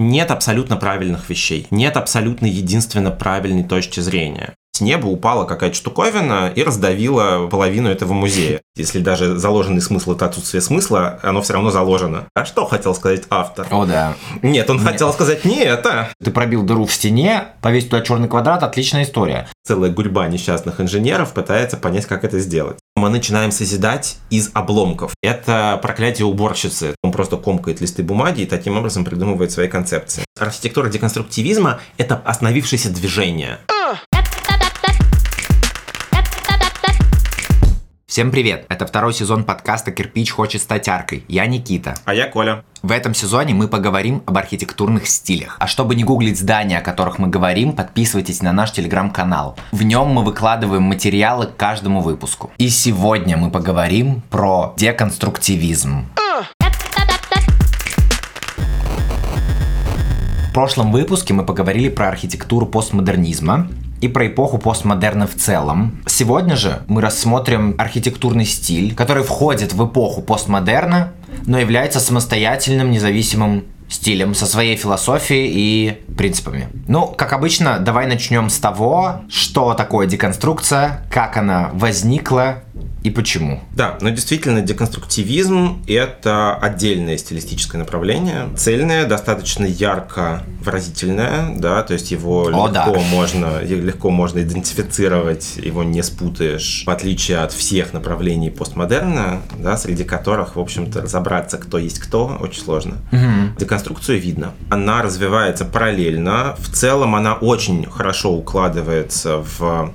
Нет абсолютно правильных вещей, нет абсолютно единственно правильной точки зрения с неба упала какая-то штуковина и раздавила половину этого музея. Если даже заложенный смысл — это отсутствие смысла, оно все равно заложено. А что хотел сказать автор? О, да. Нет, он Нет. хотел сказать не это. Ты пробил дыру в стене, повесил туда черный квадрат, отличная история. Целая гурьба несчастных инженеров пытается понять, как это сделать. Мы начинаем созидать из обломков. Это проклятие уборщицы. Он просто комкает листы бумаги и таким образом придумывает свои концепции. Архитектура деконструктивизма — это остановившееся движение. Всем привет! Это второй сезон подкаста «Кирпич хочет стать аркой». Я Никита. А я Коля. В этом сезоне мы поговорим об архитектурных стилях. А чтобы не гуглить здания, о которых мы говорим, подписывайтесь на наш телеграм-канал. В нем мы выкладываем материалы к каждому выпуску. И сегодня мы поговорим про деконструктивизм. В прошлом выпуске мы поговорили про архитектуру постмодернизма, и про эпоху постмодерна в целом. Сегодня же мы рассмотрим архитектурный стиль, который входит в эпоху постмодерна, но является самостоятельным независимым стилем, со своей философией и принципами. Ну, как обычно, давай начнем с того, что такое деконструкция, как она возникла и почему? Да, но действительно деконструктивизм – это отдельное стилистическое направление, цельное, достаточно ярко выразительное, да, то есть его О, легко, да. можно, легко можно идентифицировать, его не спутаешь, в отличие от всех направлений постмодерна, да, среди которых, в общем-то, разобраться, кто есть кто, очень сложно. Угу. Деконструкцию видно. Она развивается параллельно, в целом она очень хорошо укладывается в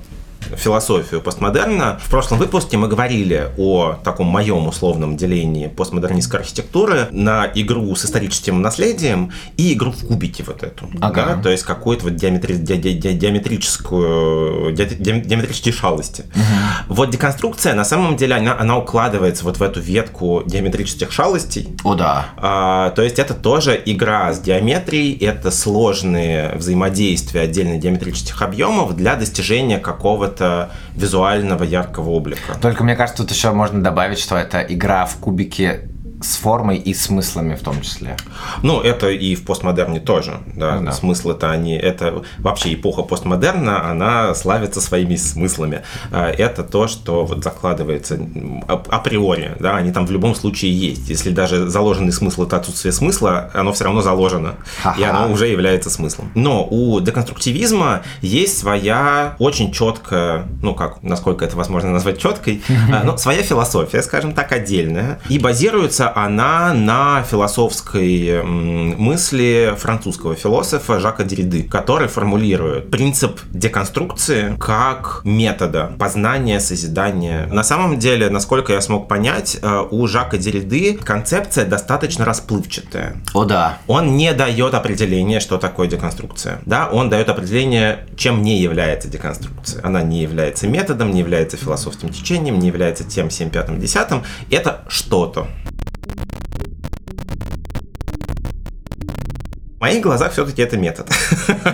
философию постмодерна. В прошлом выпуске мы говорили о таком моем условном делении постмодернистской архитектуры на игру с историческим наследием и игру в кубики вот эту. Ага. Да? То есть какую-то вот диаметри... ди... ди... диаметрическую ди... диаметрические шалости. Угу. Вот деконструкция на самом деле она, она укладывается вот в эту ветку диаметрических шалостей. О да. А, то есть это тоже игра с геометрией, это сложные взаимодействия отдельных геометрических объемов для достижения какого-то какого-то визуального яркого облика. Только мне кажется, тут еще можно добавить, что это игра в кубике с формой и смыслами в том числе. Ну, это и в постмодерне тоже, да. Ну, да. Смыслы это они, это вообще эпоха постмодерна, она славится своими смыслами. А, это то, что вот закладывается априори, да, они там в любом случае есть. Если даже заложенный смысл это отсутствие смысла, оно все равно заложено, Ха-ха. и оно уже является смыслом. Но у деконструктивизма есть своя очень четкая, ну как, насколько это возможно назвать четкой, а, но своя философия, скажем так, отдельная, и базируется она на философской мысли французского философа Жака Дерриды, который формулирует принцип деконструкции как метода познания, созидания. На самом деле, насколько я смог понять, э, у Жака Дерриды концепция достаточно расплывчатая. О да. Он не дает определения, что такое деконструкция. Да, он дает определение, чем не является деконструкция. Она не является методом, не является философским течением, не является тем, 7, 5, 10. Это что-то. В моих глазах все-таки это метод.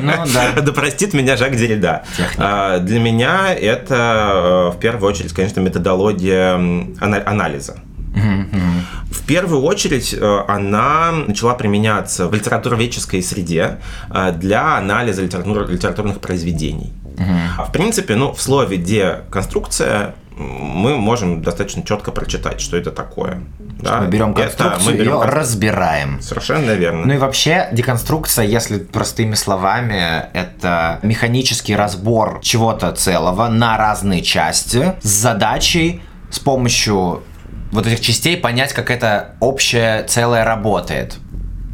Ну да. да простит меня Жак Деррида. А, для меня это э, в первую очередь, конечно, методология анализа. В первую очередь э, она начала применяться в литературоведческой среде э, для анализа литератур, литературных произведений. Угу. В принципе, ну, в слове деконструкция мы можем достаточно четко прочитать, что это такое. Да? Мы берем конструкцию, это, мы берем ее разбираем. Совершенно верно. Ну и вообще деконструкция, если простыми словами, это механический разбор чего-то целого на разные части с задачей с помощью вот этих частей понять, как это общее целое работает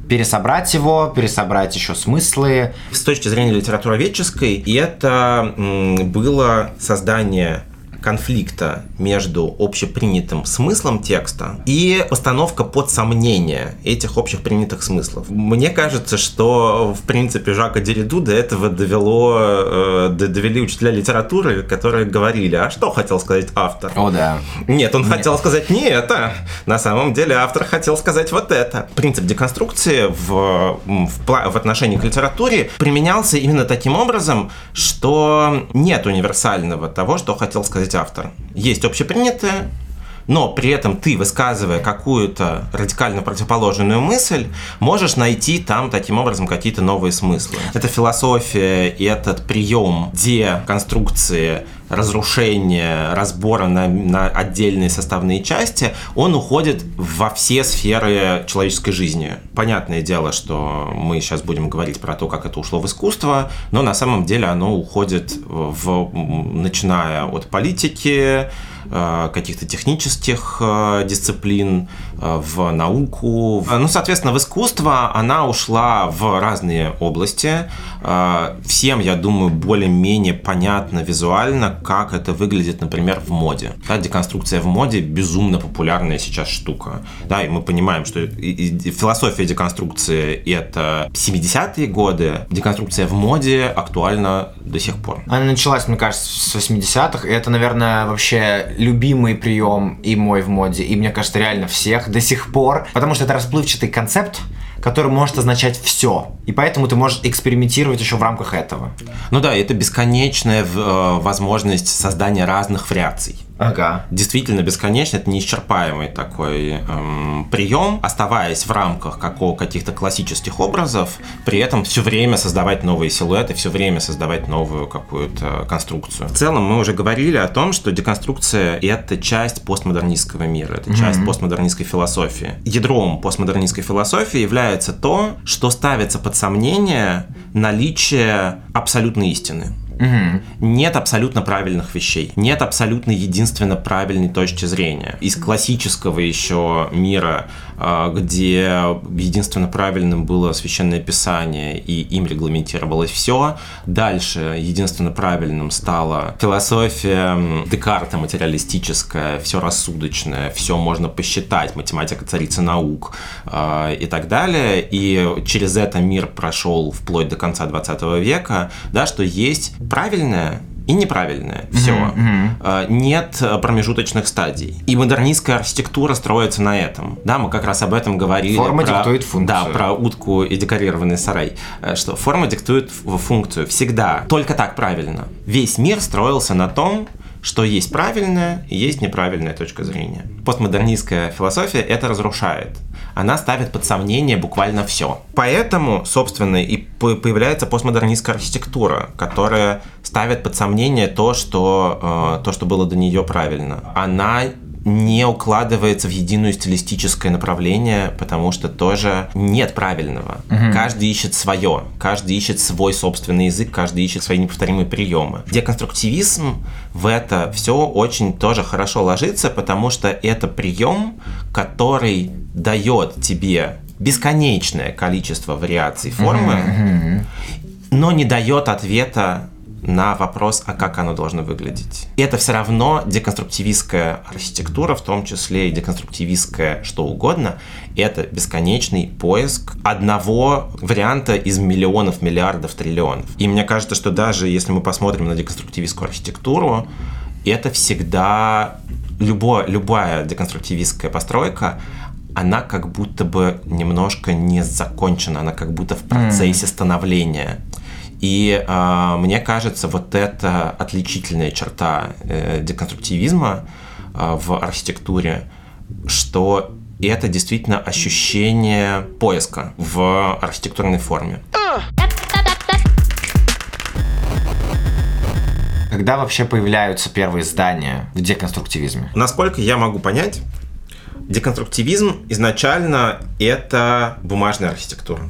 пересобрать его, пересобрать еще смыслы. С точки зрения литературоведческой, это было создание конфликта между общепринятым смыслом текста и постановка под сомнение этих общепринятых смыслов. Мне кажется, что в принципе Жака Дерриду до этого довело, э, довели учителя литературы, которые говорили, а что хотел сказать автор? О, да. Нет, он Нет. хотел сказать не это. На самом деле автор хотел сказать вот это. Принцип деконструкции в, в, в отношении к литературе применялся именно таким образом, что нет универсального того, что хотел сказать автор. Есть общепринятое, но при этом ты, высказывая какую-то радикально противоположную мысль, можешь найти там таким образом какие-то новые смыслы. Это философия и этот прием деконструкции разрушения, разбора на, на отдельные составные части, он уходит во все сферы человеческой жизни. Понятное дело, что мы сейчас будем говорить про то, как это ушло в искусство, но на самом деле оно уходит в, начиная от политики, Э, каких-то технических э, дисциплин, э, в науку. Ну, соответственно, в искусство она ушла в разные области. Всем, я думаю, более-менее понятно визуально, как это выглядит, например, в моде. Да, деконструкция в моде безумно популярная сейчас штука. Да, и мы понимаем, что философия деконструкции — это 70-е годы, деконструкция в моде актуальна до сих пор. Она началась, мне кажется, с 80-х, и это, наверное, вообще любимый прием и мой в моде, и мне кажется, реально всех до сих пор, потому что это расплывчатый концепт, который может означать все. И поэтому ты можешь экспериментировать еще в рамках этого. Ну да, это бесконечная э, возможность создания разных вариаций. Ага. Действительно бесконечно, это неисчерпаемый такой эм, прием, оставаясь в рамках какого, каких-то классических образов, при этом все время создавать новые силуэты, все время создавать новую какую-то конструкцию. В целом мы уже говорили о том, что деконструкция — это часть постмодернистского мира, это часть mm-hmm. постмодернистской философии. Ядром постмодернистской философии является то, что ставится под сомнение наличие абсолютной истины. Угу. Нет абсолютно правильных вещей. Нет абсолютно единственно правильной точки зрения. Из классического еще мира, где единственно правильным было священное писание, и им регламентировалось все. Дальше единственно правильным стала философия Декарта материалистическая, все рассудочное, все можно посчитать, математика царица наук а, и так далее. И через это мир прошел вплоть до конца 20 века, да, что есть правильное и неправильное. Все. Mm-hmm, mm-hmm. Нет промежуточных стадий. И модернистская архитектура строится на этом. Да, мы как раз об этом говорили. Форма про, диктует функцию. Да, про утку и декорированный сарай. Э, что форма диктует функцию. Всегда. Только так правильно. Весь мир строился на том, что есть правильная и есть неправильная точка зрения. Постмодернистская философия это разрушает она ставит под сомнение буквально все. Поэтому, собственно, и появляется постмодернистская архитектура, которая ставит под сомнение то, что, э, то, что было до нее правильно. Она не укладывается в единую стилистическое направление, потому что тоже нет правильного. Угу. Каждый ищет свое, каждый ищет свой собственный язык, каждый ищет свои неповторимые приемы. Деконструктивизм в это все очень тоже хорошо ложится, потому что это прием, который дает тебе бесконечное количество вариаций формы, но не дает ответа на вопрос, а как оно должно выглядеть. И это все равно деконструктивистская архитектура, в том числе и деконструктивистская что угодно, это бесконечный поиск одного варианта из миллионов, миллиардов, триллионов. И мне кажется, что даже если мы посмотрим на деконструктивистскую архитектуру, это всегда любое, любая деконструктивистская постройка, она как будто бы немножко не закончена, она как будто в процессе mm. становления. И э, мне кажется, вот это отличительная черта э, деконструктивизма э, в архитектуре, что это действительно ощущение поиска в архитектурной форме. Когда вообще появляются первые здания в деконструктивизме? Насколько я могу понять, деконструктивизм изначально это бумажная архитектура.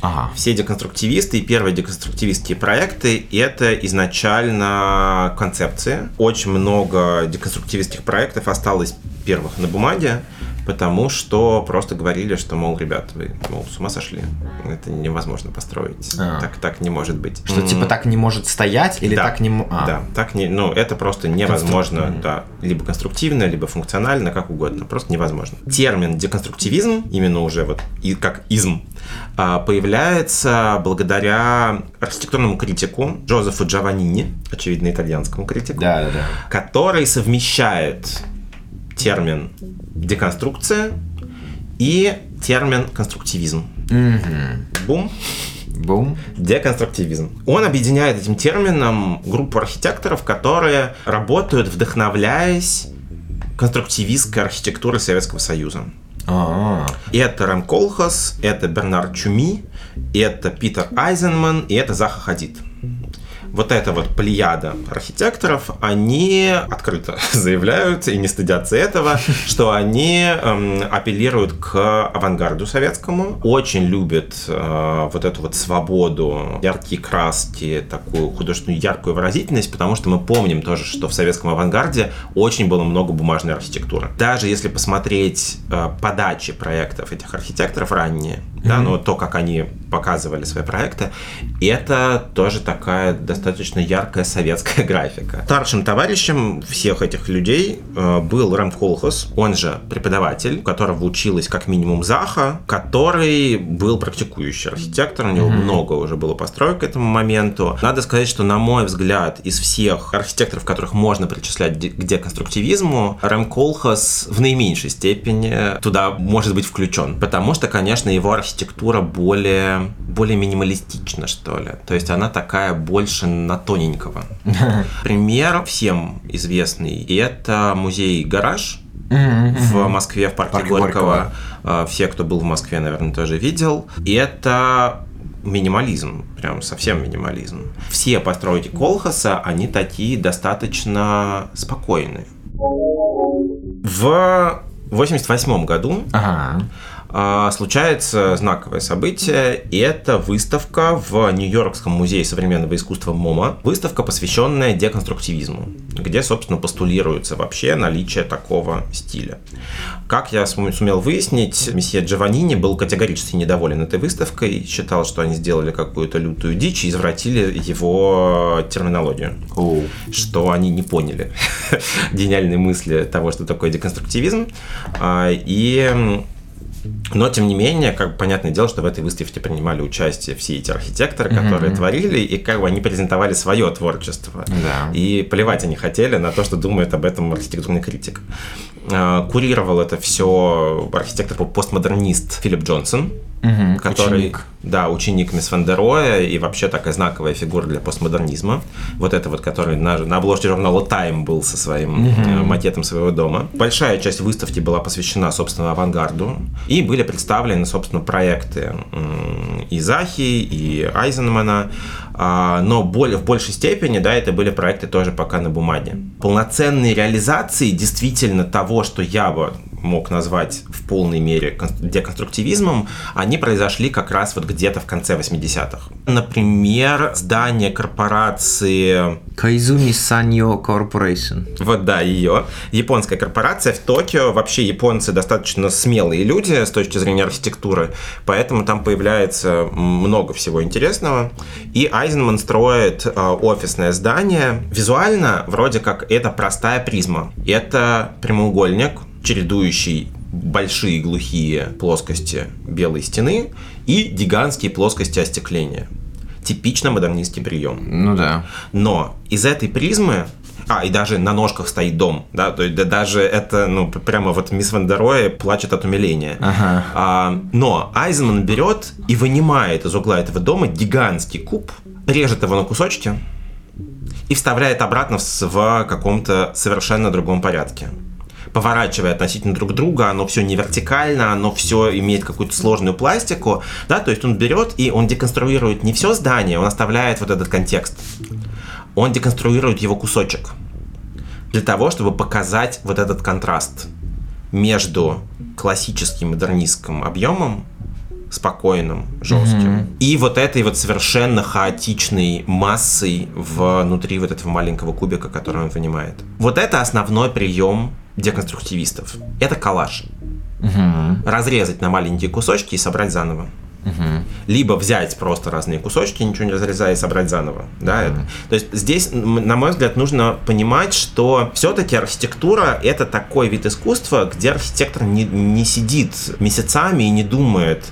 Ага. Все деконструктивисты и первые деконструктивистские проекты — это изначально концепции. Очень много деконструктивистских проектов осталось первых на бумаге, потому что просто говорили, что, мол, ребят, вы, мол, с ума сошли, это невозможно построить, а. так, так не может быть. Что, типа, так не может стоять или да. так не... А. Да, так не... Ну, это просто невозможно, Конструк... да, либо конструктивно, либо функционально, как угодно, просто невозможно. Термин деконструктивизм, именно уже вот и как изм, а, появляется благодаря архитектурному критику Джозефу Джованини, очевидно, итальянскому критику, да, да, да. который совмещает термин деконструкция и термин конструктивизм. Угу. Бум. Бум. Деконструктивизм. Он объединяет этим термином группу архитекторов, которые работают, вдохновляясь конструктивистской архитектуры Советского Союза. А-а-а. Это Рэм Колхас, это Бернард Чуми, это Питер Айзенман и это Заха Хадид вот эта вот плеяда архитекторов, они открыто заявляют и не стыдятся этого, что они эм, апеллируют к авангарду советскому, очень любят э, вот эту вот свободу, яркие краски, такую художественную яркую выразительность, потому что мы помним тоже, что в советском авангарде очень было много бумажной архитектуры. Даже если посмотреть э, подачи проектов этих архитекторов ранние, mm-hmm. да, ну то, как они показывали свои проекты, это тоже такая достаточно яркая советская графика. Старшим товарищем всех этих людей э, был Рэм Холхос, он же преподаватель, у которого училась как минимум Заха, который был практикующий архитектор, у него mm-hmm. много уже было построек к этому моменту. Надо сказать, что, на мой взгляд, из всех архитекторов, которых можно причислять к деконструктивизму, Рэм Колхас в наименьшей степени туда может быть включен, потому что, конечно, его архитектура более, более минималистична, что ли. То есть она такая больше на тоненького. Пример всем известный – это музей «Гараж», в Москве, в парке, парке Горького. Горького. А, все, кто был в Москве, наверное, тоже видел. И это минимализм, прям совсем минимализм. Все постройки Колхаса, они такие достаточно спокойные. В 88 году ага. А, случается знаковое событие, и это выставка в Нью-Йоркском музее современного искусства МОМА, выставка, посвященная деконструктивизму, где, собственно, постулируется вообще наличие такого стиля. Как я сумел выяснить, месье Джованини был категорически недоволен этой выставкой, считал, что они сделали какую-то лютую дичь и извратили его терминологию, oh. что они не поняли гениальной мысли того, что такое деконструктивизм, а, и но, тем не менее, как бы понятное дело, что в этой выставке принимали участие все эти архитекторы, которые mm-hmm. творили, и как бы они презентовали свое творчество. Да. И плевать они хотели на то, что думает об этом архитектурный критик. А, курировал это все архитектор-постмодернист Филипп Джонсон, угу, который, ученик. Да, ученик Мисс Вандероя и вообще такая знаковая фигура для постмодернизма. Вот это вот, который на, на обложке журнала Time был со своим угу. макетом своего дома. Большая часть выставки была посвящена, собственно, авангарду. И были представлены, собственно, проекты и Захи, и Айзенмана. А, но более, в большей степени, да, это были проекты тоже пока на бумаге. Полноценные реализации действительно того, что я бы мог назвать в полной мере деконструктивизмом, они произошли как раз вот где-то в конце 80-х. Например, здание корпорации... Кайзуми Саньо Corporation. Вот, да, ее. Японская корпорация в Токио. Вообще японцы достаточно смелые люди с точки зрения архитектуры, поэтому там появляется много всего интересного. И Айзенман строит э, офисное здание. Визуально вроде как это простая призма. Это прямоугольник, чередующий большие глухие плоскости белой стены и гигантские плоскости остекления. Типично модернистский прием. Ну да. Но из этой призмы а, и даже на ножках стоит дом, да, то есть да, даже это, ну, прямо вот мисс Вандероя плачет от умиления. Ага. А, но Айзенман берет и вынимает из угла этого дома гигантский куб, режет его на кусочки и вставляет обратно в, в каком-то совершенно другом порядке поворачивая относительно друг друга, оно все не вертикально, оно все имеет какую-то сложную пластику, да, то есть он берет и он деконструирует не все здание, он оставляет вот этот контекст. Он деконструирует его кусочек для того, чтобы показать вот этот контраст между классическим модернистским объемом спокойным, жестким. Mm-hmm. И вот этой вот совершенно хаотичной массой внутри вот этого маленького кубика, который он вынимает. Вот это основной прием деконструктивистов. Это коллаж. Угу. Разрезать на маленькие кусочки и собрать заново. Угу. Либо взять просто разные кусочки, ничего не разрезая, и собрать заново. Да, угу. это. То есть здесь, на мой взгляд, нужно понимать, что все-таки архитектура это такой вид искусства, где архитектор не, не сидит месяцами и не думает,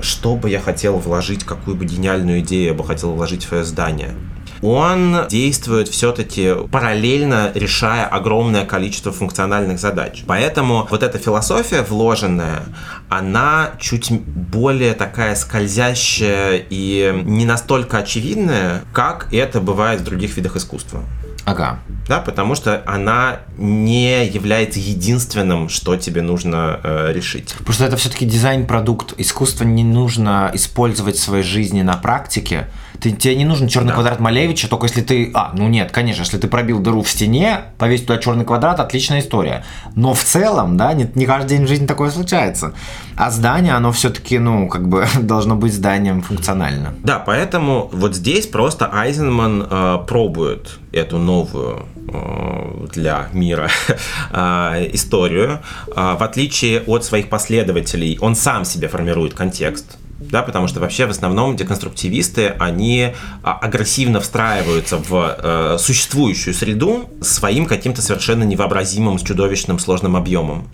что бы я хотел вложить, какую бы гениальную идею я бы хотел вложить в свое здание. он действует все-таки параллельно, решая огромное количество функциональных задач. Поэтому вот эта философия вложенная, она чуть более такая скользящая и не настолько очевидная, как это бывает в других видах искусства. Ага. Да, потому что она не является единственным, что тебе нужно э, решить. Просто это все-таки дизайн-продукт. Искусство не нужно использовать в своей жизни на практике. Ты, тебе не нужен черный да. квадрат Малевича, только если ты... А, ну нет, конечно, если ты пробил дыру в стене, повесь туда черный квадрат, отличная история. Но в целом, да, не, не каждый день в жизни такое случается. А здание, оно все-таки, ну, как бы должно быть зданием функционально. Да, поэтому вот здесь просто Айзенман э, пробует эту новую э, для мира э, историю. Э, в отличие от своих последователей, он сам себе формирует контекст да, потому что вообще в основном деконструктивисты, они а, агрессивно встраиваются в существующую среду своим каким-то совершенно невообразимым, чудовищным, сложным объемом.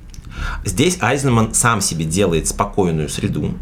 Здесь Айзенман сам себе делает спокойную среду,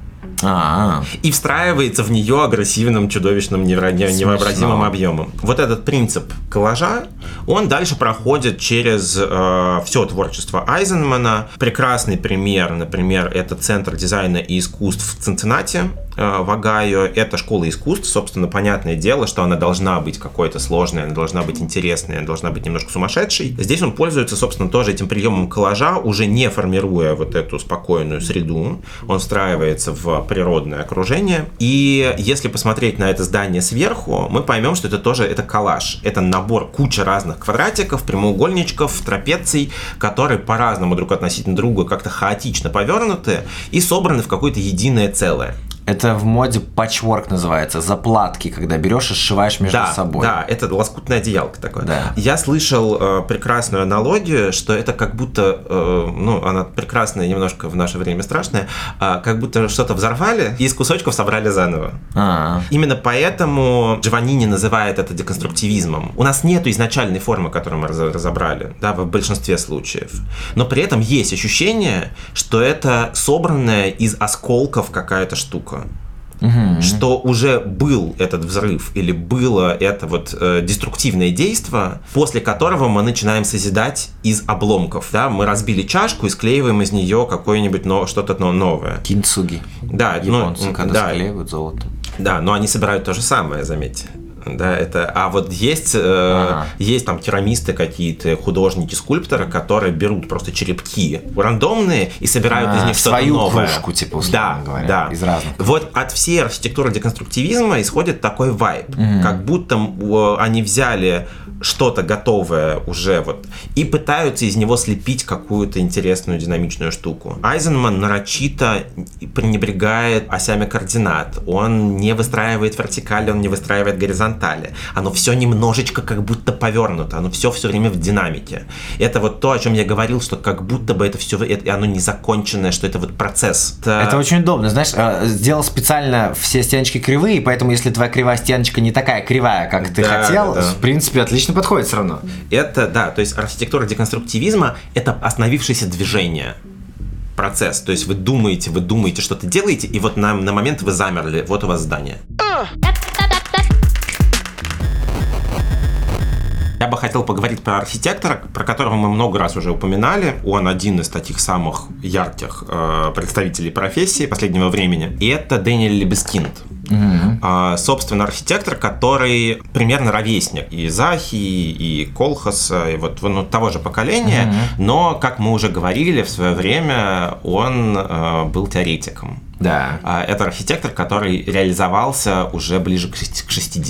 а-а-а. и встраивается в нее агрессивным, чудовищным, невообразимым объемом. Вот этот принцип коллажа, он дальше проходит через э, все творчество Айзенмана. Прекрасный пример, например, это Центр дизайна и искусств в Цинциннати, э, в Огайо. Это школа искусств, собственно, понятное дело, что она должна быть какой-то сложной, она должна быть интересной, она должна быть немножко сумасшедшей. Здесь он пользуется, собственно, тоже этим приемом коллажа, уже не формируя вот эту спокойную среду. Он встраивается в природное окружение. И если посмотреть на это здание сверху, мы поймем, что это тоже это коллаж. Это набор кучи разных квадратиков, прямоугольничков, трапеций, которые по-разному друг относительно друга как-то хаотично повернуты и собраны в какое-то единое целое. Это в моде патчворк называется, заплатки, когда берешь и сшиваешь между да, собой. Да, это лоскутная одеялка такое. Да. Я слышал э, прекрасную аналогию, что это как будто, э, ну, она прекрасная, немножко в наше время страшная, э, как будто что-то взорвали и из кусочков собрали заново. А-а-а. Именно поэтому Джованини называет это деконструктивизмом. У нас нету изначальной формы, которую мы разобрали, да, в большинстве случаев. Но при этом есть ощущение, что это собранная из осколков какая-то штука угу. что уже был этот взрыв или было это вот э, деструктивное действие, после которого мы начинаем созидать из обломков. Да? Мы разбили чашку и склеиваем из нее какое-нибудь но, что-то новое. Кинцуги. Да, Японцы, ну, когда да. склеивают золото. Да, но они собирают то же самое, заметьте да, это, а вот есть, э, ага. есть там керамисты какие-то, художники, скульпторы, которые берут просто черепки рандомные и собирают а, из них что-то новое. кружку, типа, да, говоря, да. из разных. Вот от всей архитектуры деконструктивизма исходит такой вайб, угу. как будто они взяли что-то готовое уже вот и пытаются из него слепить какую-то интересную динамичную штуку. Айзенман нарочито пренебрегает осями координат. Он не выстраивает вертикали, он не выстраивает горизонтали. Оно все немножечко как будто повернуто, оно все все время в динамике. Это вот то, о чем я говорил, что как будто бы это все, это, оно незаконченное, что это вот процесс. Это... это очень удобно, знаешь, э, сделал специально все стеночки кривые, поэтому если твоя кривая стеночка не такая кривая, как ты да, хотел, да. в принципе, отлично подходит все равно. Это, да, то есть архитектура деконструктивизма – это остановившееся движение процесс. То есть вы думаете, вы думаете, что-то делаете, и вот на, на момент вы замерли, вот у вас здание. Я бы хотел поговорить про архитектора, про которого мы много раз уже упоминали. Он один из таких самых ярких э, представителей профессии последнего времени. И это Дэниэль Лебескинд. Угу. А, собственно, архитектор, который примерно ровесник и Захи, и Колхаса, и вот ну, того же поколения, угу. но, как мы уже говорили, в свое время он э, был теоретиком. Да. А, это архитектор, который реализовался уже ближе к 60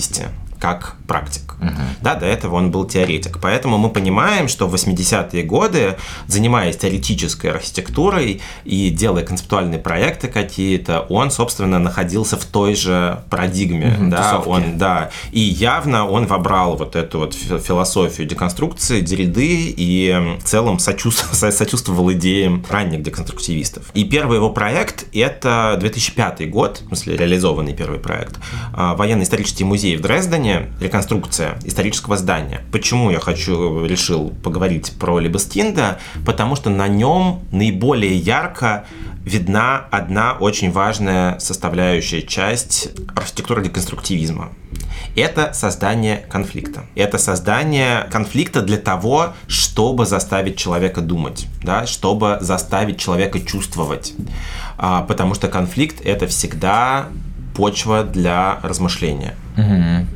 как практик. Угу. Да, до этого он был теоретик. Поэтому мы понимаем, что в 80-е годы, занимаясь теоретической архитектурой и делая концептуальные проекты какие-то, он, собственно, находился в той же парадигме. Угу, да, он, да. И явно он вобрал вот эту вот философию деконструкции, Дериды и в целом сочувствовал, сочувствовал идеям ранних деконструктивистов. И первый его проект – это 2005 год, в смысле реализованный первый проект, а, военно-исторический музей в Дрездене, плане реконструкция исторического здания. Почему я хочу, решил поговорить про Либестинда? Потому что на нем наиболее ярко видна одна очень важная составляющая часть архитектуры деконструктивизма. Это создание конфликта. Это создание конфликта для того, чтобы заставить человека думать, да, чтобы заставить человека чувствовать. А, потому что конфликт это всегда почва для размышления. Угу.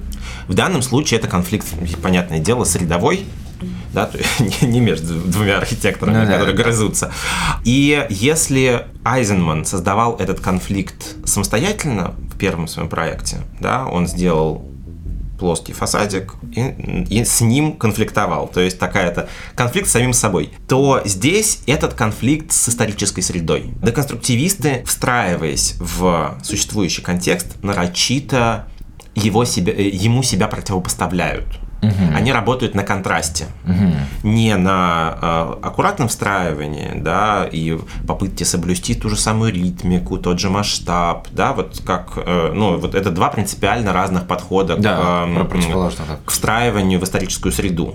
В данном случае это конфликт, понятное дело, средовой, да, не между двумя архитекторами, ну, которые да. грызутся. И если Айзенман создавал этот конфликт самостоятельно в первом своем проекте, да, он сделал плоский фасадик и, и с ним конфликтовал. То есть такая-то конфликт с самим собой. То здесь этот конфликт с исторической средой. Деконструктивисты, встраиваясь в существующий контекст, нарочито его себя, э, ему себя противопоставляют. Угу. Они работают на контрасте, угу. не на э, аккуратном встраивании, да, и попытке соблюсти ту же самую ритмику, тот же масштаб, да, вот как, э, ну, вот это два принципиально разных подхода да, к, э, к встраиванию в историческую среду.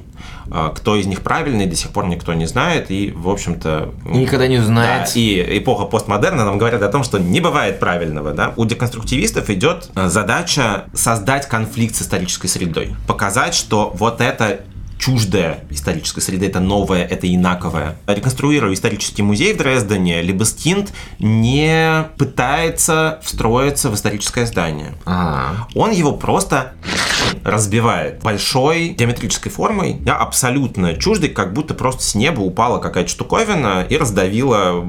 Э, кто из них правильный, до сих пор никто не знает, и, в общем-то... Никогда не узнает. Да, и эпоха постмодерна нам говорят о том, что не бывает правильного, да. У деконструктивистов идет э, задача создать конфликт с исторической средой, показать, что вот это чуждая исторической среды, это новое, это инаковое. Реконструируя исторический музей в Дрездене, Либестинд не пытается встроиться в историческое здание. Ага. Он его просто разбивает большой геометрической формой, я абсолютно чуждый, как будто просто с неба упала какая-то штуковина и раздавила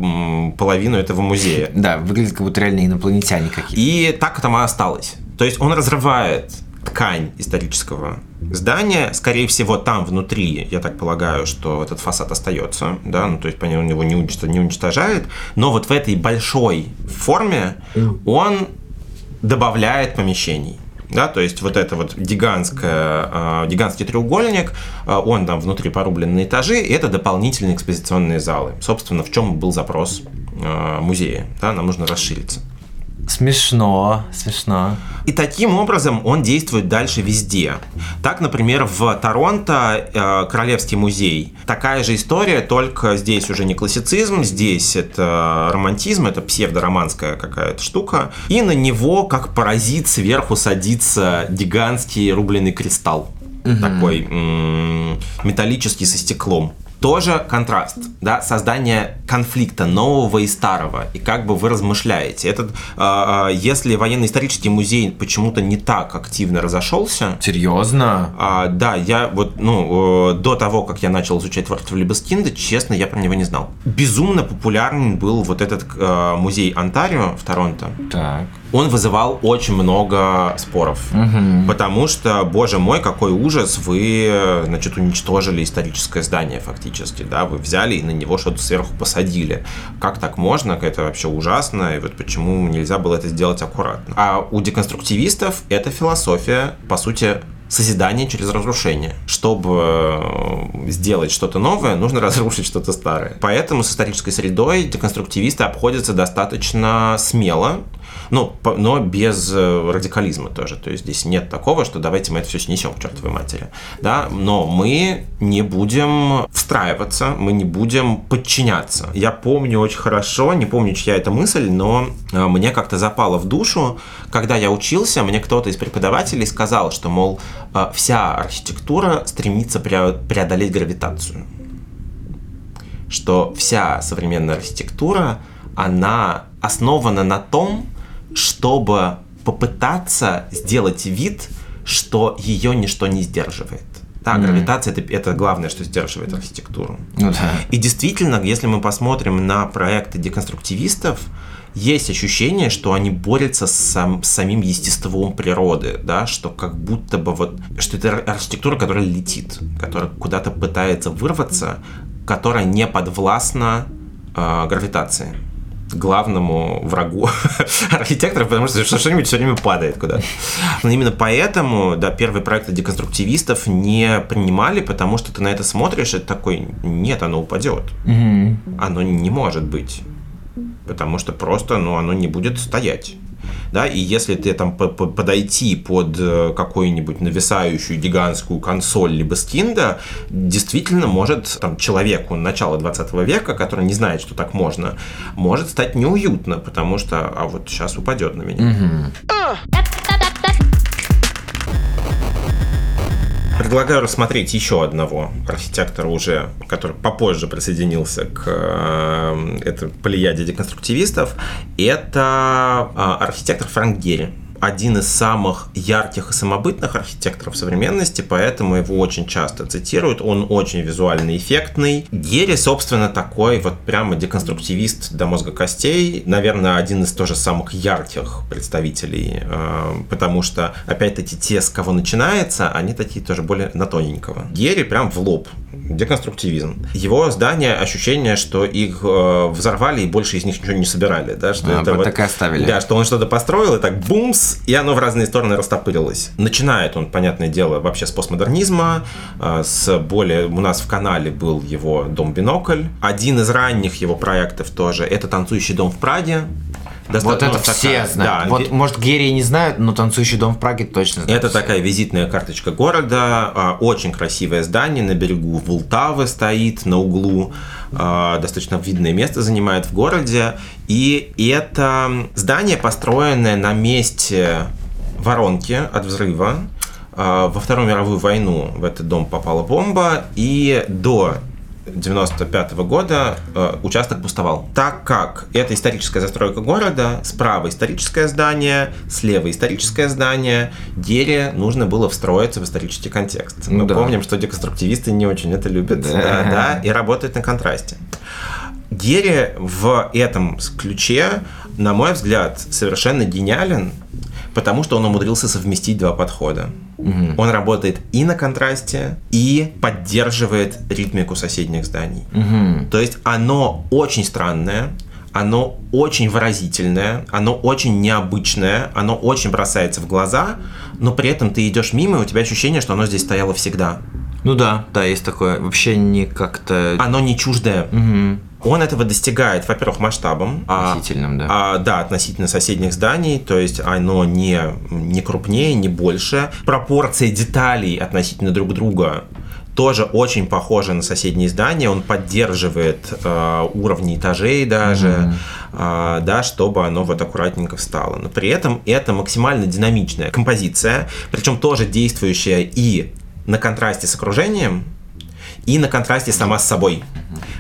половину этого музея. Да, выглядит как будто реально инопланетяне какие-то. И так там и осталось. То есть он разрывает ткань исторического здания. Скорее всего, там внутри, я так полагаю, что этот фасад остается, да, ну, то есть, понятно, он его не, уничтожает, не уничтожает, но вот в этой большой форме он добавляет помещений. Да, то есть вот это вот гигантское, э, гигантский треугольник, э, он там внутри порублен на этажи, и это дополнительные экспозиционные залы. Собственно, в чем был запрос э, музея, да, нам нужно расшириться. Смешно, смешно. И таким образом он действует дальше везде. Так, например, в Торонто э, Королевский музей. Такая же история, только здесь уже не классицизм, здесь это романтизм, это псевдороманская какая-то штука. И на него, как паразит, сверху садится гигантский рубленый кристалл. Угу. Такой м- металлический со стеклом тоже контраст, да, создание конфликта нового и старого, и как бы вы размышляете. Этот, э, если военно-исторический музей почему-то не так активно разошелся. Серьезно? Э, да, я вот, ну, э, до того, как я начал изучать творчество Либескинда, честно, я про него не знал. Безумно популярен был вот этот э, музей Онтарио в Торонто. Так он вызывал очень много споров. Угу. Потому что, боже мой, какой ужас, вы, значит, уничтожили историческое здание фактически, да, вы взяли и на него что-то сверху посадили. Как так можно? Это вообще ужасно, и вот почему нельзя было это сделать аккуратно. А у деконструктивистов эта философия, по сути, созидание через разрушение. Чтобы э, сделать что-то новое, нужно разрушить что-то старое. Поэтому с исторической средой деконструктивисты обходятся достаточно смело, но, но без э, радикализма тоже. То есть здесь нет такого, что давайте мы это все снесем к чертовой матери. Да? Но мы не будем встраиваться, мы не будем подчиняться. Я помню очень хорошо, не помню, чья это мысль, но э, мне как-то запало в душу, когда я учился, мне кто-то из преподавателей сказал, что, мол, э, вся архитектура стремится преодолеть гравитацию. Что вся современная архитектура, она основана на том, чтобы попытаться сделать вид, что ее ничто не сдерживает. Да, mm-hmm. гравитация это, это главное, что сдерживает архитектуру. Ну, да. И действительно, если мы посмотрим на проекты деконструктивистов, есть ощущение, что они борются с, сам, с самим естеством природы, да, что как будто бы вот, что это архитектура, которая летит, которая куда-то пытается вырваться, которая не подвластна э, гравитации главному врагу архитекторов, потому что что-нибудь все время падает куда-то. Но именно поэтому, да, первые проекты деконструктивистов не принимали, потому что ты на это смотришь и такой, нет, оно упадет. Оно не может быть. Потому что просто, ну, оно не будет стоять. Да, и если ты там подойти под э, какую-нибудь нависающую гигантскую консоль либо скинда, действительно может там человеку начала 20 века, который не знает, что так можно, может стать неуютно, потому что, а вот сейчас упадет на меня. Угу. Предлагаю рассмотреть еще одного архитектора уже, который попозже присоединился к э, этой плеяде деконструктивистов. Это э, архитектор Франк Герри один из самых ярких и самобытных архитекторов современности, поэтому его очень часто цитируют. Он очень визуально эффектный. Герри, собственно, такой вот прямо деконструктивист до мозга костей. Наверное, один из тоже самых ярких представителей, э, потому что, опять-таки, те, с кого начинается, они такие тоже более на тоненького. Герри прям в лоб деконструктивизм. Его здание ощущение, что их э, взорвали и больше из них ничего не собирали, да, что а, это вот, так и оставили. Да, что он что-то построил и так бумс, и оно в разные стороны растопырилось. Начинает он, понятное дело, вообще с постмодернизма, э, с более у нас в канале был его дом бинокль. Один из ранних его проектов тоже это танцующий дом в Праге, вот это такая, все знают. Да, вот, может, Герии не знают, но танцующий дом в Праге точно знают. Это все. такая визитная карточка города. А, очень красивое здание на берегу Волтавы стоит, на углу. А, достаточно видное место занимает в городе. И это здание, построенное на месте воронки от взрыва. А, во Вторую мировую войну в этот дом попала бомба, и до 95 -го года э, участок пустовал. Так как это историческая застройка города, справа историческое здание, слева историческое здание, Дере нужно было встроиться в исторический контекст. Мы да. помним, что деконструктивисты не очень это любят, да. Да, да, и работают на контрасте. Дере в этом ключе, на мой взгляд, совершенно гениален, потому что он умудрился совместить два подхода. Угу. Он работает и на контрасте, и поддерживает ритмику соседних зданий. Угу. То есть оно очень странное, оно очень выразительное, оно очень необычное, оно очень бросается в глаза, но при этом ты идешь мимо, и у тебя ощущение, что оно здесь стояло всегда. Ну да, да, есть такое. Вообще не как-то... Оно не чуждое. Угу. Он этого достигает, во-первых, масштабом. А, относительным, да. А, да, относительно соседних зданий, то есть оно не, не крупнее, не больше. Пропорция деталей относительно друг друга тоже очень похоже на соседние здания. Он поддерживает э, уровни этажей даже, mm-hmm. э, да, чтобы оно вот аккуратненько встало. Но при этом это максимально динамичная композиция, причем тоже действующая и на контрасте с окружением, и на контрасте сама с собой.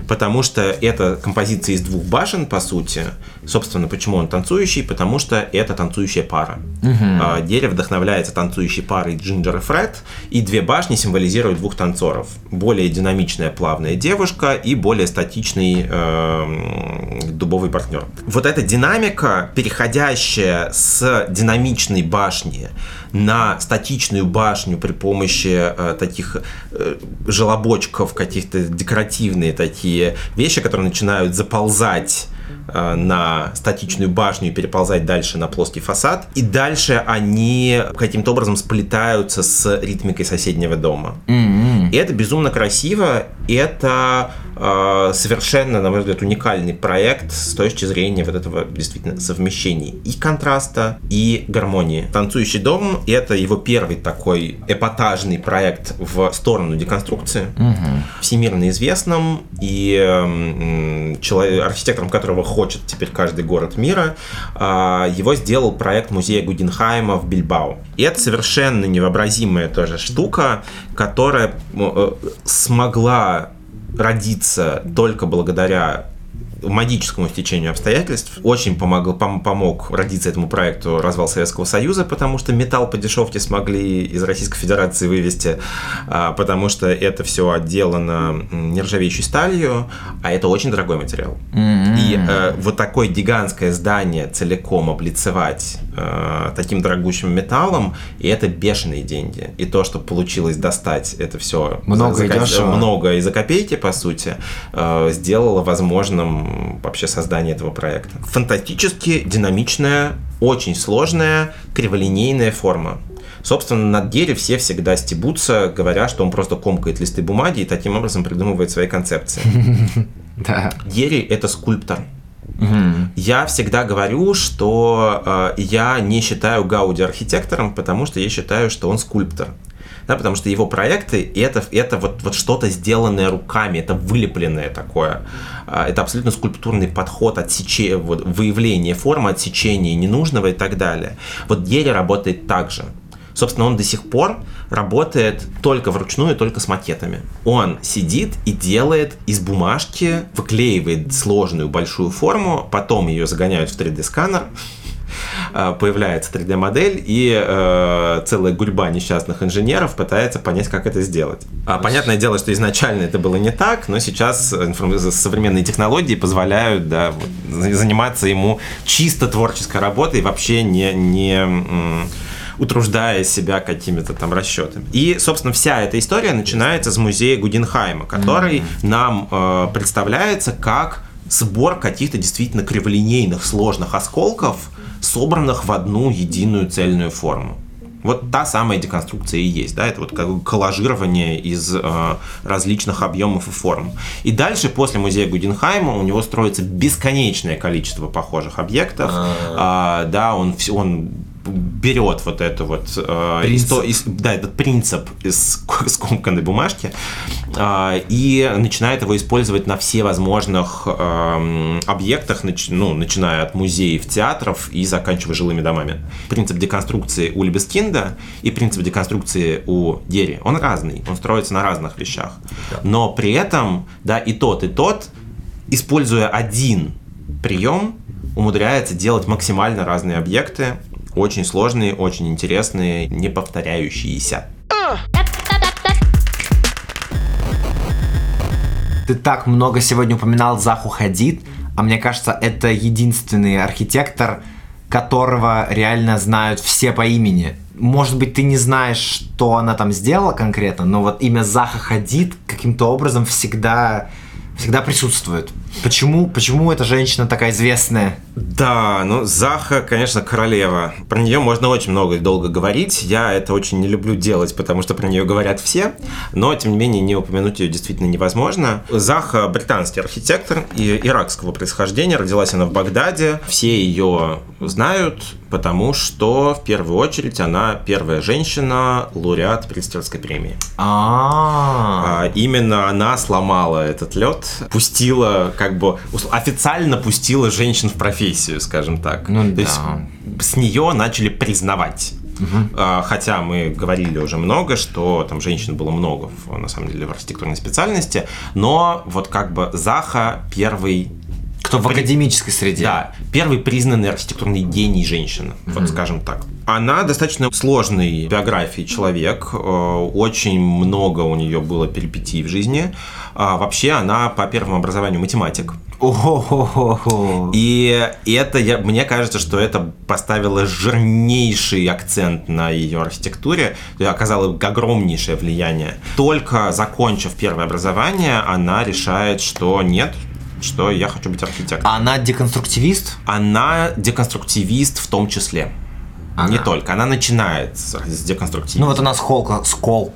Потому что это композиция из двух башен, по сути. Собственно, почему он танцующий? Потому что это танцующая пара. Угу. Дерево вдохновляется танцующей парой Джинджер и Фред, и две башни символизируют двух танцоров. Более динамичная плавная девушка и более статичный э, дубовый партнер. Вот эта динамика, переходящая с динамичной башни на статичную башню при помощи э, таких э, желобочков, каких-то декоративные такие вещи, которые начинают заползать Э, на статичную башню и переползать дальше на плоский фасад. И дальше они каким-то образом сплетаются с ритмикой соседнего дома. Mm-hmm. И это безумно красиво. Это э, совершенно, на мой взгляд, уникальный проект с точки зрения вот этого действительно совмещения и контраста, и гармонии. «Танцующий дом» — это его первый такой эпатажный проект в сторону деконструкции. Mm-hmm. Всемирно известным и э, человек, архитектором которого хочет теперь каждый город мира, а, его сделал проект музея Гуденхайма в Бильбао. И это совершенно невообразимая тоже штука, которая э, смогла родиться только благодаря магическому стечению обстоятельств. Очень помог, пом, помог родиться этому проекту развал Советского Союза, потому что металл по дешевке смогли из Российской Федерации вывести, а, потому что это все отделано нержавеющей сталью, а это очень дорогой материал. Mm-hmm. И э, вот такое гигантское здание целиком облицевать э, таким дорогущим металлом, и это бешеные деньги. И то, что получилось достать это все много, за, за, много и за копейки, по сути, э, сделало возможным вообще создания этого проекта. Фантастически динамичная, очень сложная, криволинейная форма. Собственно, над Гере все всегда стебутся, говоря, что он просто комкает листы бумаги и таким образом придумывает свои концепции. Да. Герри — это скульптор. Угу. Я всегда говорю, что э, я не считаю Гауди архитектором, потому что я считаю, что он скульптор. Да, потому что его проекты это, это вот, вот что-то сделанное руками, это вылепленное такое. Э, это абсолютно скульптурный подход отсечения, вот, выявления формы, отсечения ненужного и так далее. Вот Герри работает так же. Собственно, он до сих пор работает только вручную, только с макетами. Он сидит и делает из бумажки, выклеивает сложную большую форму, потом ее загоняют в 3D-сканер, э, появляется 3D-модель, и э, целая гурьба несчастных инженеров пытается понять, как это сделать. А, понятное дело, что изначально это было не так, но сейчас современные технологии позволяют да, вот, заниматься ему чисто творческой работой, вообще не, не утруждая себя какими-то там расчетами. И, собственно, вся эта история начинается с музея Гуденхайма, который mm-hmm. нам э, представляется как сбор каких-то действительно криволинейных сложных осколков, собранных в одну единую цельную форму. Вот та самая деконструкция и есть, да, это вот как коллажирование из э, различных объемов и форм. И дальше, после музея Гуденхайма, у него строится бесконечное количество похожих объектов, э, да, он, он берет вот это вот э, исто, из, да, этот принцип из скомканной бумажки э, и начинает его использовать на все возможных э, объектах, нач, ну, начиная от музеев, театров и заканчивая жилыми домами. Принцип деконструкции у Лебескинда и принцип деконструкции у Дерри, он разный, он строится на разных вещах. Но при этом, да, и тот, и тот, используя один прием, умудряется делать максимально разные объекты, очень сложные, очень интересные, не повторяющиеся. Ты так много сегодня упоминал Заху Хадид, а мне кажется, это единственный архитектор, которого реально знают все по имени. Может быть, ты не знаешь, что она там сделала конкретно, но вот имя Заха Хадид каким-то образом всегда, всегда присутствует. Почему, почему эта женщина такая известная? Да, ну Заха, конечно, королева. Про нее можно очень много и долго говорить. Я это очень не люблю делать, потому что про нее говорят все. Но, тем не менее, не упомянуть ее действительно невозможно. Заха британский архитектор и иракского происхождения. Родилась она в Багдаде. Все ее знают, потому что в первую очередь она первая женщина лауреат Принстерской премии. А, именно она сломала этот лед, пустила как бы официально пустила женщин в профессию, скажем так. Ну, То да. есть с нее начали признавать. Угу. Хотя мы говорили уже много, что там женщин было много, в, на самом деле, в архитектурной специальности, но вот как бы Заха первый кто в академической среде. Да, первый признанный архитектурный гений женщина, mm-hmm. вот скажем так. Она достаточно сложный биографии человек, э, очень много у нее было перипетий в жизни. А вообще она по первому образованию математик. И это, я, мне кажется, что это поставило жирнейший акцент на ее архитектуре, оказало огромнейшее влияние. Только закончив первое образование, она решает, что нет, что я хочу быть архитектором. Она деконструктивист? Она деконструктивист в том числе. Ага. Не только. Она начинает с, с деконструктивизма. Ну вот она сколка, скол,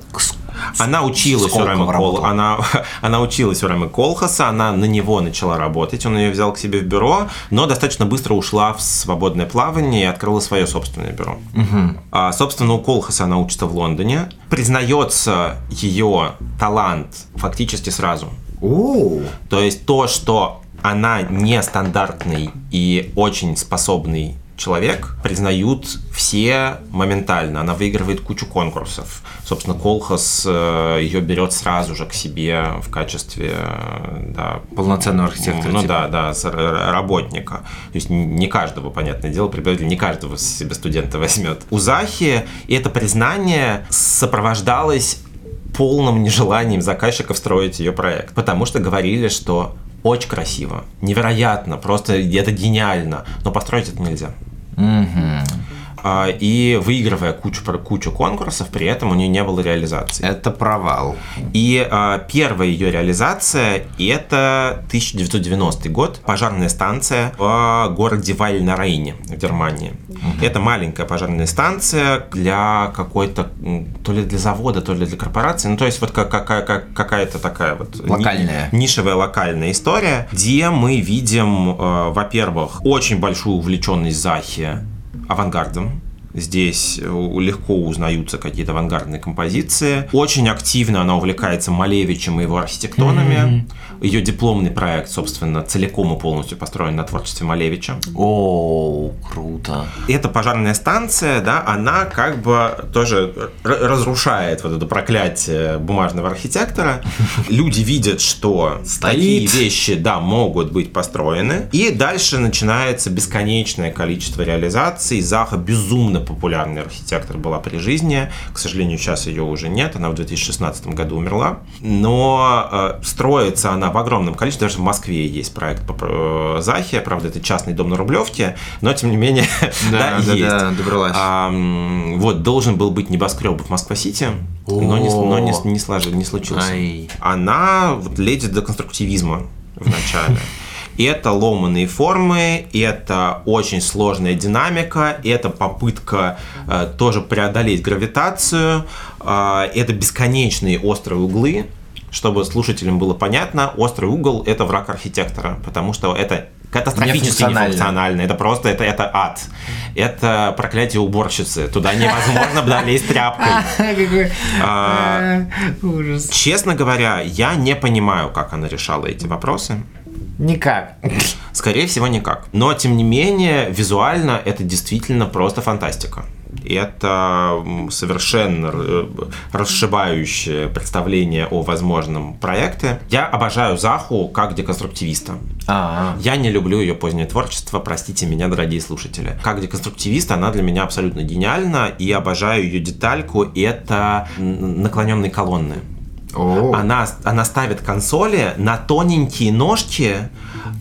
она училась у Рэма Кол, она, она училась у Рэма Колхаса, она на него начала работать, он ее взял к себе в бюро, но достаточно быстро ушла в свободное плавание и открыла свое собственное бюро. Угу. А, собственно, у Колхаса она учится в Лондоне. Признается ее талант фактически сразу. О, То есть то, что она нестандартный и очень способный человек, признают все моментально. Она выигрывает кучу конкурсов. Собственно, Колхас э, ее берет сразу же к себе в качестве да, полноценного архитектора. Ну типа. да, да, работника. То есть не каждого, понятное дело, преподаватель не каждого себе студента возьмет. У Захи это признание сопровождалось полным нежеланием заказчиков строить ее проект. Потому что говорили, что очень красиво, невероятно, просто это гениально, но построить это нельзя. Угу. А, и выигрывая кучу, кучу конкурсов, при этом у нее не было реализации. Это провал. И а, первая ее реализация – это 1990 год, пожарная станция в городе на Рейне в Германии. Угу. Это маленькая пожарная станция для какой-то, то ли для завода, то ли для корпорации, ну то есть вот какая-то такая вот локальная. нишевая локальная история, где мы видим, э, во-первых, очень большую увлеченность Захи awangardom Здесь э, легко узнаются какие-то авангардные композиции. Очень активно она увлекается Малевичем и его архитектонами. Mm-hmm. Ее дипломный проект, собственно, целиком и полностью построен на творчестве Малевича. О, круто. Эта пожарная станция, да, она как бы тоже разрушает вот это проклятие бумажного архитектора. Люди видят, что такие вещи, да, могут быть построены. И дальше начинается бесконечное количество реализаций. Заха безумно популярный архитектор была при жизни. К сожалению, сейчас ее уже нет. Она в 2016 году умерла. Но э, строится она в огромном количестве. Даже в Москве есть проект по э, Захе. Правда, это частный дом на Рублевке. Но, тем не менее, да, да, есть. Да, добралась. А, вот, должен был быть небоскреб в Москва-Сити. Но, не, но не, не, сложил, не случился. Ай. Она вот, леди до конструктивизма в начале. Это ломаные формы, это очень сложная динамика, это попытка э, тоже преодолеть гравитацию, э, это бесконечные острые углы, чтобы слушателям было понятно, острый угол – это враг архитектора, потому что это катастрофически нефункционально. Это просто это, это ад. Это проклятие уборщицы. Туда невозможно да, лезть тряпкой. А, Ужас. Честно говоря, я не понимаю, как она решала эти вопросы. Никак. Скорее всего, никак. Но, тем не менее, визуально это действительно просто фантастика. Это совершенно э, расшибающее представление о возможном проекте. Я обожаю Заху как деконструктивиста. А-а. Я не люблю ее позднее творчество, простите меня, дорогие слушатели. Как деконструктивист она для меня абсолютно гениальна, и обожаю ее детальку, это наклоненные колонны. Она, она ставит консоли на тоненькие ножки,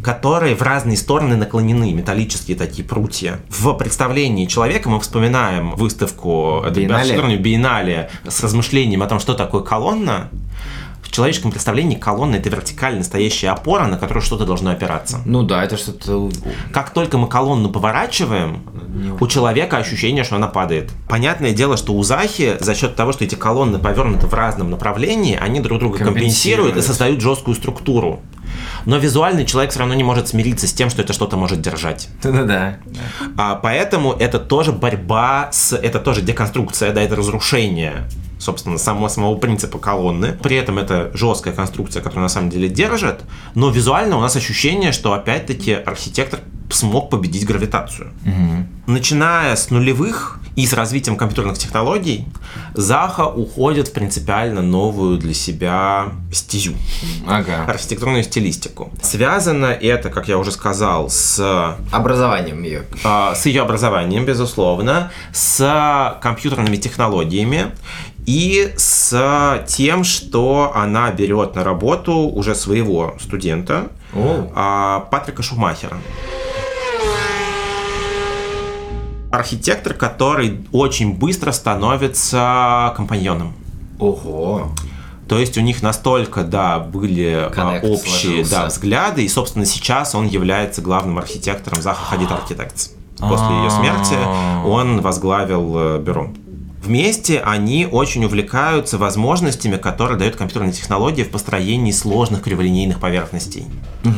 которые в разные стороны наклонены, металлические такие прутья. В представлении человека мы вспоминаем выставку Биеннале. Биеннале с размышлением о том, что такое колонна, в человеческом представлении колонна это вертикально стоящая опора, на которую что-то должно опираться. Ну да, это что-то... Как только мы колонну поворачиваем, у человека ощущение, что она падает. Понятное дело, что у Захи за счет того, что эти колонны повернуты в разном направлении, они друг друга компенсируют и создают жесткую структуру. Но визуальный человек все равно не может смириться с тем, что это что-то может держать. Да-да-да. А, поэтому это тоже борьба с... Это тоже деконструкция, да, это разрушение собственно, само, самого принципа колонны. При этом это жесткая конструкция, которая на самом деле держит, но визуально у нас ощущение, что опять-таки архитектор смог победить гравитацию. Угу. Начиная с нулевых и с развитием компьютерных технологий, Заха уходит в принципиально новую для себя стезю. Ага. Архитектурную стилистику. Связано это, как я уже сказал, с... Образованием ее. А, с ее образованием, безусловно, с компьютерными технологиями и с тем, что она берет на работу уже своего студента, О. Патрика Шумахера. Архитектор, который очень быстро становится компаньоном. Ого. То есть у них настолько, да, были Connect общие да, взгляды, и, собственно, сейчас он является главным архитектором Заха Хадид Architects. После ее смерти он возглавил э, бюро. Вместе они очень увлекаются возможностями, которые дают компьютерные технологии в построении сложных криволинейных поверхностей. Угу.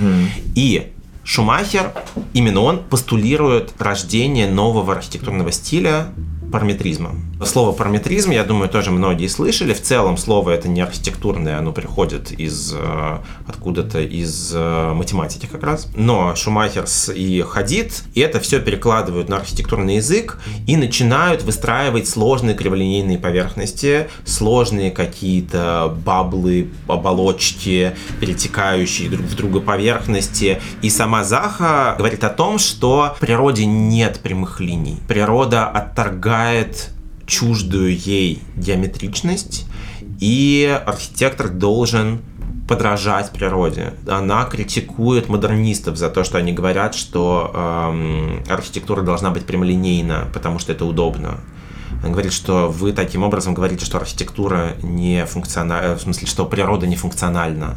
И Шумахер, именно он постулирует рождение нового архитектурного стиля параметризма. Слово параметризм, я думаю, тоже многие слышали. В целом слово это не архитектурное, оно приходит из э, откуда-то из э, математики как раз. Но Шумахерс и Хадид это все перекладывают на архитектурный язык и начинают выстраивать сложные криволинейные поверхности, сложные какие-то баблы, оболочки, перетекающие друг в друга поверхности. И сама Заха говорит о том, что в природе нет прямых линий. Природа отторгает чуждую ей геометричность, и архитектор должен подражать природе. Она критикует модернистов за то, что они говорят, что эм, архитектура должна быть прямолинейна, потому что это удобно. Она говорит, что вы таким образом говорите, что архитектура не функциональна, в смысле, что природа не функциональна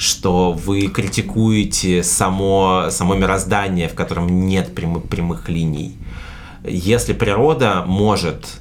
что вы критикуете само, само мироздание, в котором нет прямых, прямых линий. Если природа может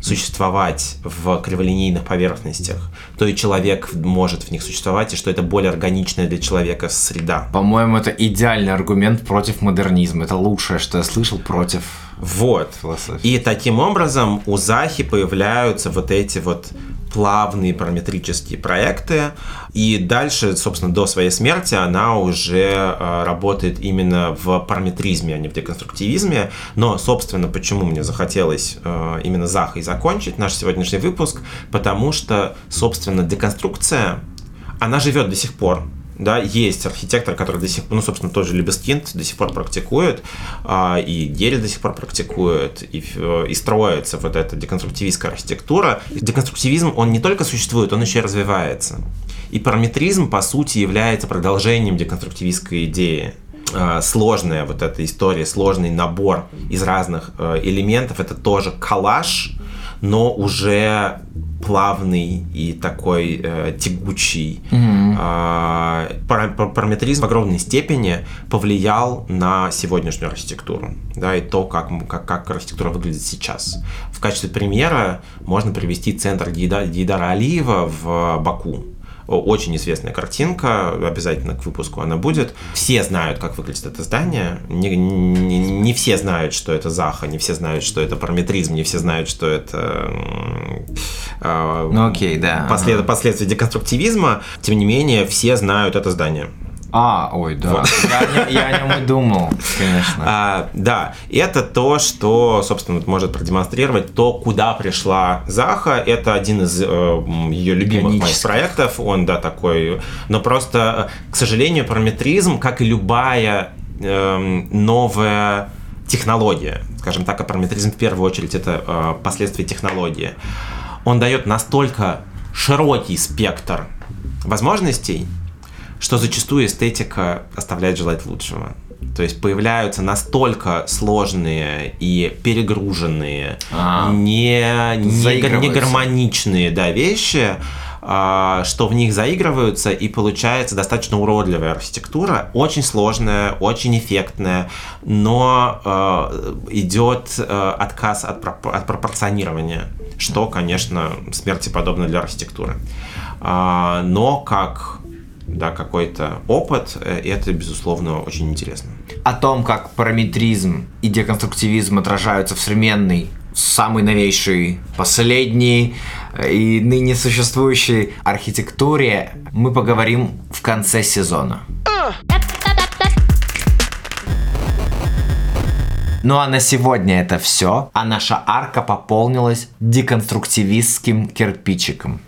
существовать в криволинейных поверхностях, то и человек может в них существовать, и что это более органичная для человека среда. По-моему, это идеальный аргумент против модернизма. Это лучшее, что я слышал против вот. Философии. И таким образом у Захи появляются вот эти вот плавные параметрические проекты. И дальше, собственно, до своей смерти она уже э, работает именно в параметризме, а не в деконструктивизме. Но, собственно, почему мне захотелось э, именно Захой закончить наш сегодняшний выпуск? Потому что, собственно, деконструкция, она живет до сих пор да, есть архитектор, который до сих пор, ну, собственно, тоже Либескинд до сих пор практикует, а, и Герри до сих пор практикует, и, и строится вот эта деконструктивистская архитектура. Деконструктивизм, он не только существует, он еще и развивается. И параметризм, по сути, является продолжением деконструктивистской идеи а, сложная вот эта история, сложный набор из разных э, элементов, это тоже коллаж, но уже плавный и такой э, тягучий. Mm-hmm. Э, параметризм в огромной степени повлиял на сегодняшнюю архитектуру, да, и то, как, как, как архитектура выглядит сейчас. В качестве примера можно привести центр Гейдара Алиева в Баку очень известная картинка, обязательно к выпуску она будет. Все знают, как выглядит это здание. Не, не, не все знают, что это Заха, не все знают, что это параметризм, не все знают, что это э, ну, окей, да. Послед, последствия деконструктивизма. Тем не менее, все знают это здание. А, ой, да. Вот. Я, я о нем и думал, конечно. А, да, это то, что, собственно, может продемонстрировать то, куда пришла Заха. Это один из э, ее любимых моих проектов. Он, да, такой. Но просто, к сожалению, параметризм, как и любая э, новая технология, скажем так, а параметризм в первую очередь это э, последствия технологии. Он дает настолько широкий спектр возможностей, что зачастую эстетика оставляет желать лучшего. То есть появляются настолько сложные и перегруженные, а, не, не, не гармоничные да, вещи, а, что в них заигрываются, и получается достаточно уродливая архитектура, очень сложная, очень эффектная, но э, идет э, отказ от, от пропорционирования, что, конечно, смерти подобно для архитектуры. А, но как да, какой-то опыт, э, и это, безусловно, очень интересно. О том, как параметризм и деконструктивизм отражаются в современной, самой новейшей, последней э, и ныне существующей архитектуре, мы поговорим в конце сезона. Ну а на сегодня это все, а наша арка пополнилась деконструктивистским кирпичиком.